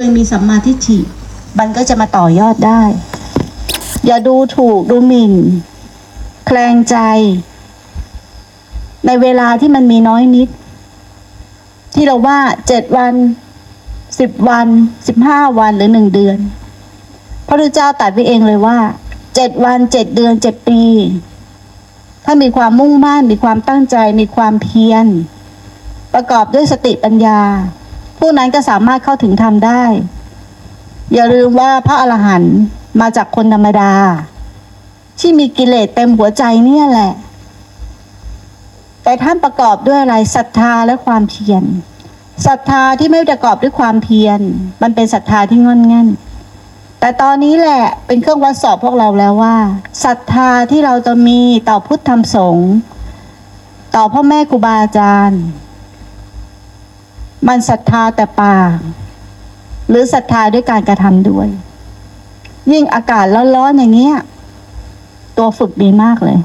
เคยมีสัมมาทิฏฐิมันก็จะมาต่อยอดได้ อย่าดูถูกดูหมิ่น แคลงใจ ในเวลาที่มันมีน้อยนิด ที่เราว่าเจ็ดวันสิบวันสิบห้าวันหรือหนึ่งเดือน พระพุทธเจ้าตรัดไว้เองเลยว่าเจ็ดวันเจ็ดเดือนเจ็ดปี ถ้ามีความมุ่งมั่นมีความตั้งใจมีความเพียร ประกอบด้วยสติปัญญา ผู้นั้นก็สามารถเข้าถึงธรรมได้ อย่าลืมว่าพระอรหันต์มาจากคนธรรมดา ที่มีกิเลสเต็มหัวใจเนี่ยแหละ แต่ท่านประกอบด้วยอะไรศรัทธาและความเพียรศรัทธาที่ไม่ประกอบด้วยความเพียร มันเป็นศรัทธาที่งอนงันแต่ตอนนี้แหละเป็นเครื่องวัดสอบพวกเราแล้วว่าศรัทธาที่เราจะมีต่อพุทธธรรมสงฆ์ต่อพ่อแม่ครูบาอาจารย์ มันศรัทธาแต่ปากหรือศรัทธาด้วยการกระทำด้วย ยิ่งอากาศร้อนๆอย่างเงี้ย ตัวฝึกดีมากเลย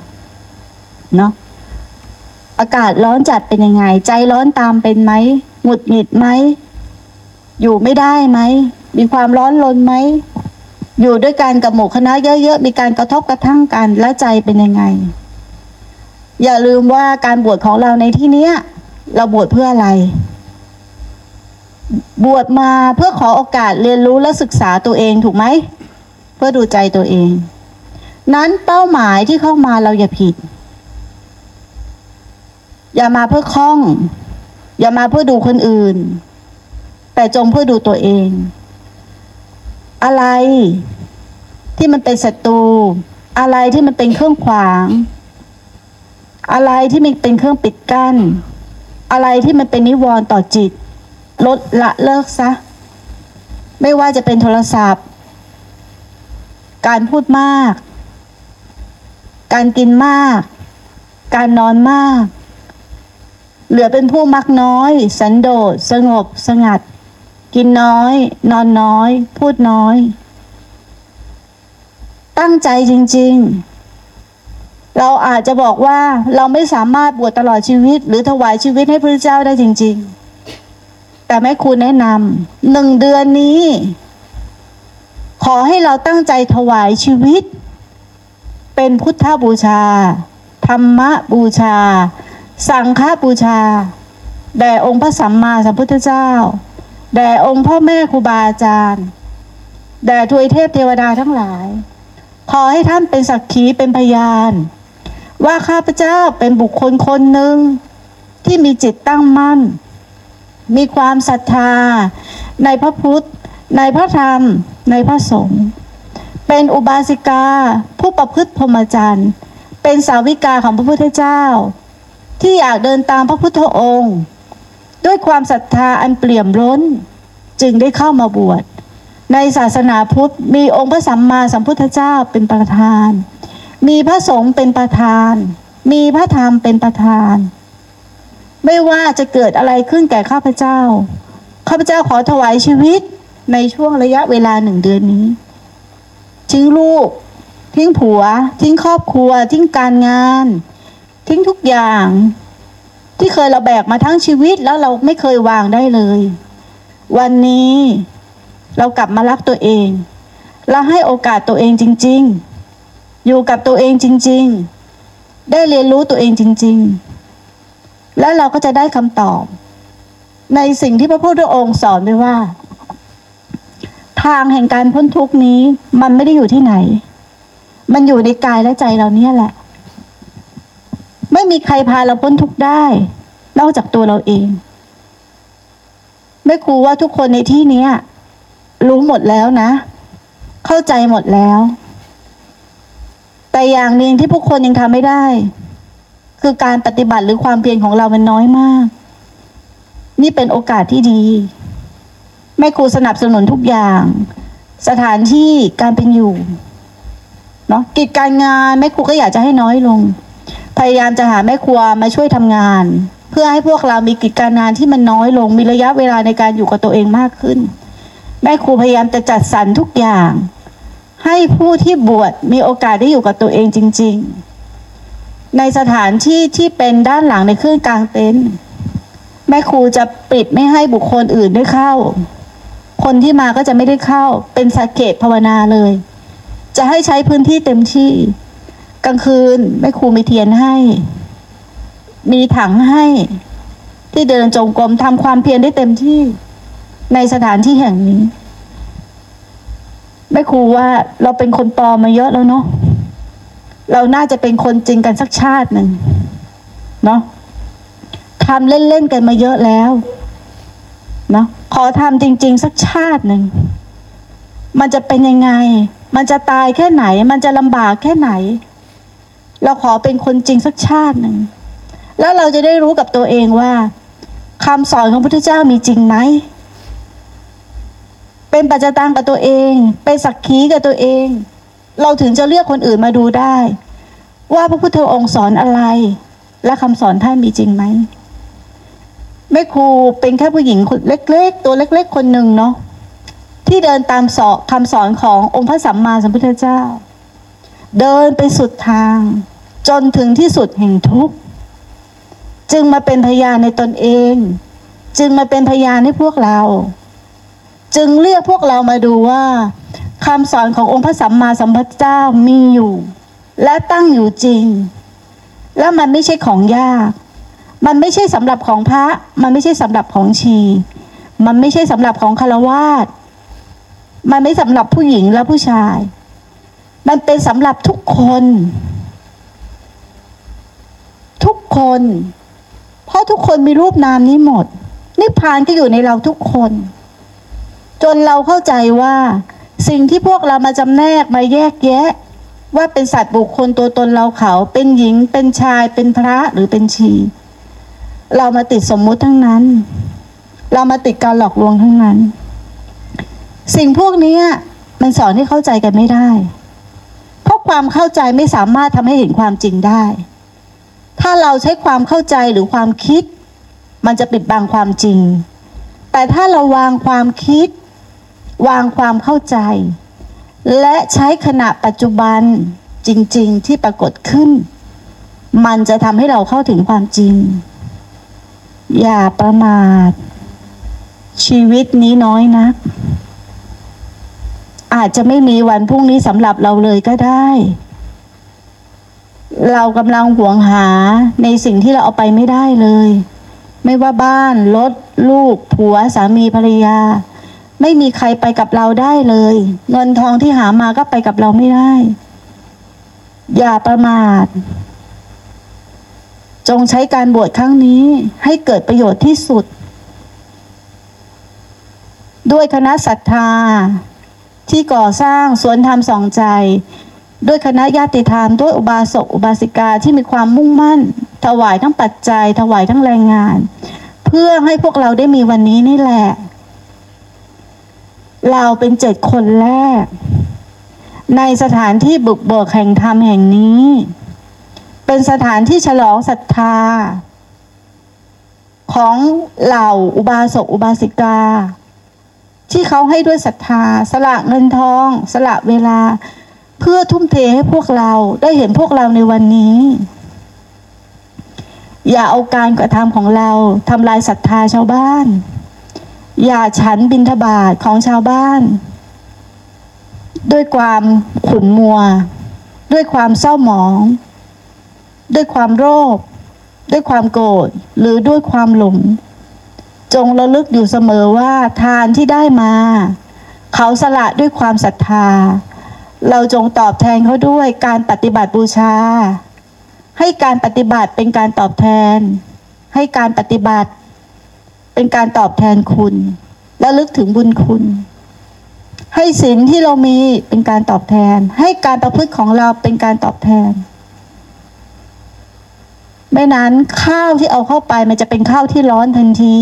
เนาะอากาศร้อนจัดเป็นยังไง ใจร้อนตามเป็นไหมหงุดหงิดไหมอยู่ไม่ได้ไหมมีความร้อนรนไหมอยู่ด้วยกันกับหมู่คณะเยอะๆมีการกระทบกระทั่งกันแล้วใจเป็นยังไง อย่าลืมว่าการบวชของเราในที่เนี้ย เราบวชเพื่ออะไร บวชมาเพื่อขอโอกาสเรียนรู้และศึกษาตัวเองถูกไหม เพื่อดูใจตัวเอง นั้นเป้าหมายที่เข้ามาเราอย่าผิด อย่ามาเพื่อคล้อง อย่ามาเพื่อดูคนอื่น แต่จงเพื่อดูตัวเอง อะไรที่มันเป็นศัตรู อะไรที่มันเป็นเครื่องขวาง อะไรที่มันเป็นเครื่องปิดกั้น อะไรที่มันเป็นนิวรณ์ต่อจิต ลดละเลิกซะ ไม่ว่าจะเป็นโทรศัพท์ การพูดมาก การกินมาก การนอนมาก เหลือเป็นผู้มักน้อย สันโดษ สงบ สงัด กินน้อย นอนน้อย พูดน้อย ตั้งใจจริง ๆเราอาจจะบอกว่าเราไม่สามารถบวชตลอดชีวิต หรือถวายชีวิตให้พระเจ้าได้จริง ๆ แต่แม่ครูแนะนำหนึ่งเดือนนี้ ขอให้เราตั้งใจถวายชีวิต เป็นพุทธบูชา ธรรมบูชา สังฆบูชา แด่องค์พระสัมมาสัมพุทธเจ้า แด่องค์พ่อแม่ครูบาอาจารย์ แด่ทวยเทพเทวดาทั้งหลาย ขอให้ท่านเป็นสักขีเป็นพยาน ว่าข้าพเจ้าเป็นบุคคลคนหนึ่งที่มีจิตตั้งมั่น มีความศรัทธา ในพระพุทธ ในพระธรรม ในพระสงฆ์เป็นอุบาสิกา ผู้ประพฤติพรหมจรรย์ เป็นสาวิกาของพระพุทธเจ้า ที่อยากเดินตามพระพุทธองค์ ด้วยความศรัทธาอันเปี่ยมล้น จึงได้เข้ามาบวช ในศาสนาพุทธมีองค์พระสัมมาสัมพุทธเจ้าเป็นประธาน มีพระสงฆ์เป็นประธาน มีพระธรรมเป็นประธาน ไม่ว่าจะเกิดอะไรขึ้นแก่ข้าพเจ้า ข้าพเจ้าขอถวายชีวิตในช่วงระยะเวลาหนึ่งเดือนนี้ ทิ้งลูก ทิ้งผัว ทิ้งครอบครัว ทิ้งการงาน ทิ้งทุกอย่าง ที่เคยเราแบกมาทั้งชีวิตแล้วเราไม่เคยวางได้เลย วันนี้เรากลับมารักตัวเองและให้โอกาสตัวเองจริง ๆ อยู่กับตัวเองจริง ๆ ได้เรียนรู้ตัวเองจริง ๆ แล้วเราก็จะได้คำตอบ ในสิ่งที่พระพุทธองค์สอนไว้ว่า ทางแห่งการพ้นทุกนี้ มันไม่ได้อยู่ที่ไหน มันอยู่ในกายและใจเราเนี่ยแหละ ไม่มีใครพาเราพ้นทุกได้ นอกจากตัวเราเองไม่ครูว่าทุกคนในที่นี้รู้หมดแล้วนะ เข้าใจหมดแล้ว แต่อย่างหนึ่งที่ผู้คนยังทำไม่ได้ คือการปฏิบัติหรือความเพียรของเรามันน้อยมาก นี่เป็นโอกาสที่ดี แม่ครูสนับสนุนทุกอย่าง สถานที่การเป็นอยู่เนาะกิจการงานแม่ครูก็อยากจะให้น้อยลง พยายามจะหาแม่ครัวมาช่วยทำงาน เพื่อให้พวกเรามีกิจการงานที่มันน้อยลง มีระยะเวลาในการอยู่กับตัวเองมากขึ้น แม่ครูพยายามจะจัดสรรทุกอย่าง ให้ผู้ที่บวชมีโอกาสได้อยู่กับตัวเองจริง ๆ ในสถานที่ที่เป็นด้านหลังในเครื่องกลางเต็นท์แม่ครูจะปิดไม่ให้บุคคลอื่นได้เข้า คนที่มาก็จะไม่ได้เข้า เป็นสักเกตภาวนาเลย จะให้ใช้พื้นที่เต็มที่ กลางคืนแม่ครูมีเทียนให้ มีถังให้ ที่เดินจงกรมทำความเพียรได้เต็มที่ ในสถานที่แห่งนี้แม่ครูว่าเราเป็นคนปลอมมาเยอะแล้วเนาะ เราน่าจะเป็นคนจริงกันสักชาติหนึ่งเนาะทำเล่นๆกันมาเยอะแล้วเนาะขอทำจริง ๆ สักชาติหนึ่งมันจะเป็นยังไง มันจะตายแค่ไหน มันจะลำบากแค่ไหน เราขอเป็นคนจริงสักชาติหนึ่งแล้วเราจะได้รู้กับตัวเองว่าคำสอนของพระพุทธเจ้ามีจริงไหมเป็นปัจจตังกับตัวเอง เป็นสักขีกับตัวเอง เราถึงจะเรียกคนอื่นมาดูได้ ว่าพระพุทธองค์สอนอะไร และคำสอนท่านมีจริงไหมแม่ครูเป็นแค่ผู้หญิงคนเล็ก ๆ ตัวเล็ก ๆ คนหนึ่งเนาะที่เดินตามสอคำสอนขององค์พระสัมมาสัมพุทธเจ้า เดินไปสุดทาง จนถึงที่สุดแห่งทุกข์จึงมาเป็นพยานในตนเอง จึงมาเป็นพยานให้พวกเรา จึงเรียกพวกเรามาดูว่า คำสอนขององค์พระสัมมาสัมพุทธเจ้ามีอยู่ และตั้งอยู่จริง และมันไม่ใช่ของยาก มันไม่ใช่สำหรับของพระ มันไม่ใช่สำหรับของชี มันไม่ใช่สำหรับของคารวาสมันไม่สำหรับผู้หญิงและผู้ชาย มันเป็นสำหรับทุกคน ทุกคน เพราะทุกคนมีรูปนามนี้หมดนิพพานก็อยู่ในเราทุกคน จนเราเข้าใจว่า สิ่งที่พวกเรามาจำแนกมาแยกแยะ ว่าเป็นสัตว์บุคคลตัวตนเราเขา เป็นหญิงเป็นชายเป็นพระหรือเป็นชี เรามาติดสมมุติทั้งนั้น เรามาติดการหลอกลวงทั้งนั้น สิ่งพวกนี้มันสอนให้เข้าใจกันไม่ได้ เพราะความเข้าใจไม่สามารถทำให้เห็นความจริงได้ ถ้าเราใช้ความเข้าใจหรือความคิด มันจะปิดบังความจริง แต่ถ้าเราวางความคิด วางความเข้าใจ และใช้ขณะปัจจุบันจริง ๆ ที่ปรากฏขึ้น มันจะทำให้เราเข้าถึงความจริง อย่าประมาท ชีวิตนี้น้อยนัก อาจจะไม่มีวันพรุ่งนี้สำหรับเราเลยก็ได้ เรากำลังหวงหาในสิ่งที่เราเอาไปไม่ได้เลย ไม่ว่าบ้านรถลูกผัวสามีภรรยา ไม่มีใครไปกับเราได้เลย เงินทองที่หามาก็ไปกับเราไม่ได้ อย่าประมาท จงใช้การบวชครั้งนี้ให้เกิดประโยชน์ที่สุด ด้วยคณะศรัทธา ที่ก่อสร้างสวนธรรมสองใจ ด้วยคณะญาติธรรมด้วยอุบาสกอุบาสิกาที่มีความมุ่งมั่น ถวายทั้งปัจจัย ถวายทั้งแรงงาน เพื่อให้พวกเราได้มีวันนี้นี่แหละ เราเป็นเจ็ดคนแรก ในสถานที่บุกเบิกแห่งธรรมแห่งนี้ เป็นสถานที่ฉลองศรัทธา ของเหล่าอุบาสกอุบาสิกา ที่เขาให้ด้วยศรัทธา สละเงินทอง สละเวลา เพื่อทุ่มเทให้พวกเราได้เห็นพวกเราในวันนี้ อย่าเอาการกระทำของเราทำลายศรัทธาชาวบ้าน อย่าฉันบินทบาทของชาวบ้าน ด้วยความขุ่นมัว ด้วยความเศร้าหมอง ด้วยความโรค ด้วยความโกรธหรือด้วยความหลงจงระลึกอยู่เสมอว่าทานที่ได้มา เขาสละด้วยความศรัทธา เราจงตอบแทนเขาด้วยการปฏิบัติบูชา ให้การปฏิบัติเป็นการตอบแทน ให้การปฏิบัติ เป็นการตอบแทนคุณและลึกถึงบุญคุณ ให้ศีลที่เรามีเป็นการตอบแทน ให้การประพฤติของเราเป็นการตอบแทน ไม่นั้นข้าวที่เอาเข้าไปมันจะเป็นข้าวที่ร้อนทันที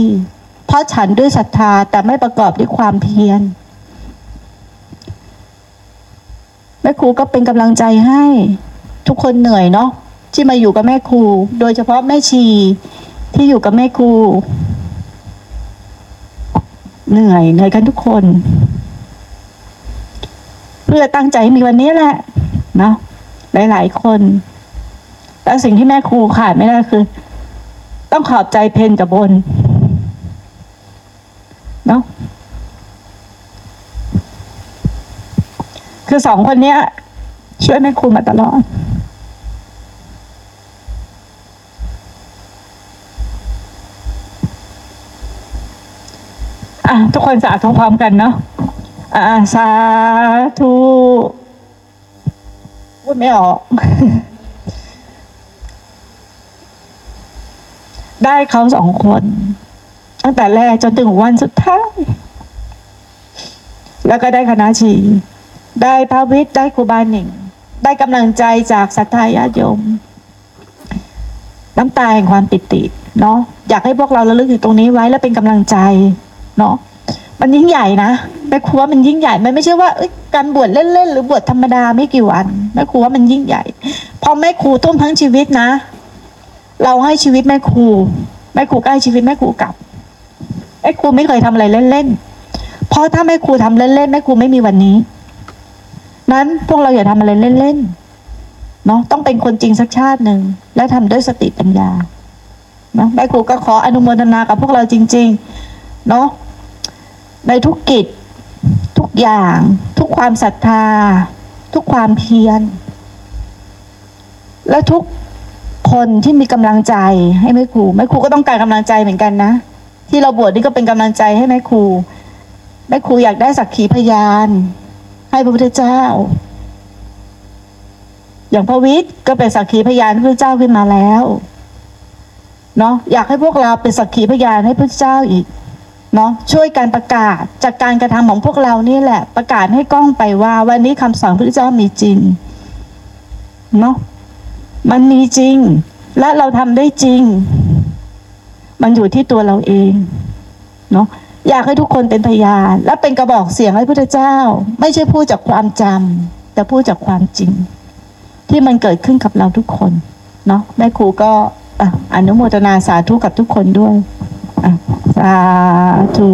เพราะฉันด้วยศรัทธาแต่ไม่ประกอบด้วยความเพียรแม่ครูก็เป็นกำลังใจให้ ทุกคนเหนื่อยเนาะที่มาอยู่กับแม่ครู โดยเฉพาะแม่ชีที่อยู่กับแม่ครู เหนื่อยเหนื่อยกันทุกคน เพื่อตั้งใจมีวันนี้แหละเนาะหลายหลายคนแต่สิ่งที่แม่ครูขาดไม่ได้คือ ต้องขอบใจเพนกับบนเนาะคือสองคนเนี้ย ช่วยแม่ครูมาตลอด อะทุกคนสาธุพร้อมกันเนาะอ่าสาธุพูดไม่ออก ได้เขาสองคน ตั้งแต่แรกจนถึงวันสุดท้าย แล้วก็ได้คณะชี ได้พระวิทย์ได้ครูบาหนิง ได้กำลังใจจากศรัทธาญาติโยม น้ำตาแห่งความปิติ เนาะอยากให้พวกเราระลึกถึงตรงนี้ไว้แล้วเป็นกำลังใจ เนาะมันยิ่งใหญ่นะแม่ครูว่ามันยิ่งใหญ่ มันไม่ใช่ว่าการบวชเล่นๆหรือบวชธรรมดาไม่กี่วันแม่ครูว่ามันยิ่งใหญ่พอแม่ครูต้มทั้งชีวิตนะ เราให้ชีวิตแม่ครูแม่ครูก็ให้ชีวิตแม่ครูกลับแม่ครูไม่เคยทำอะไรเล่นๆเพราะถ้าแม่ครูทำเล่นๆแม่ครูไม่มีวันนี้ นั้นพวกเราอย่าทำอะไรเล่นๆเนาะต้องเป็นคนจริงสักชาติหนึ่งและทำด้วยสติปัญญาเนาะแม่ครูก็ขออนุโมทนากับพวกเราจริง ๆ เนาะ ในทุกกิจ ทุกอย่าง ทุกความศรัทธา ทุกความเพียร และทุกคนที่มีกำลังใจให้แม่ครูแม่ครูก็ต้องการกำลังใจเหมือนกันนะ ที่เราบวชนี่ก็เป็นกำลังใจให้แม่ครูแม่ครูอยากได้สักขีพยาน ให้พระพุทธเจ้า อย่างพระวิทย์ก็เป็นสักขีพยานพระเจ้าขึ้นมาแล้วเนาะอยากให้พวกเราเป็นสักขีพยานให้พระเจ้าอีก เนาะช่วยการประกาศจากการกระทำของพวกเรานี่แหละ ประกาศให้กล้องไปว่า วันนี้คำสอนพระเจ้ามีจริงเนาะมันมีจริง และเราทำได้จริง มันอยู่ที่ตัวเราเองเนาะอยากให้ทุกคนเป็นพยาน และเป็นกระบอกเสียงให้พระเจ้า ไม่ใช่พูดจากความจำแต่พูดจากความจริง ที่มันเกิดขึ้นกับเราทุกคนเนาะแม่ครูก็ออนุโมทนาสาธุกับทุกคนด้วย อะสาธุ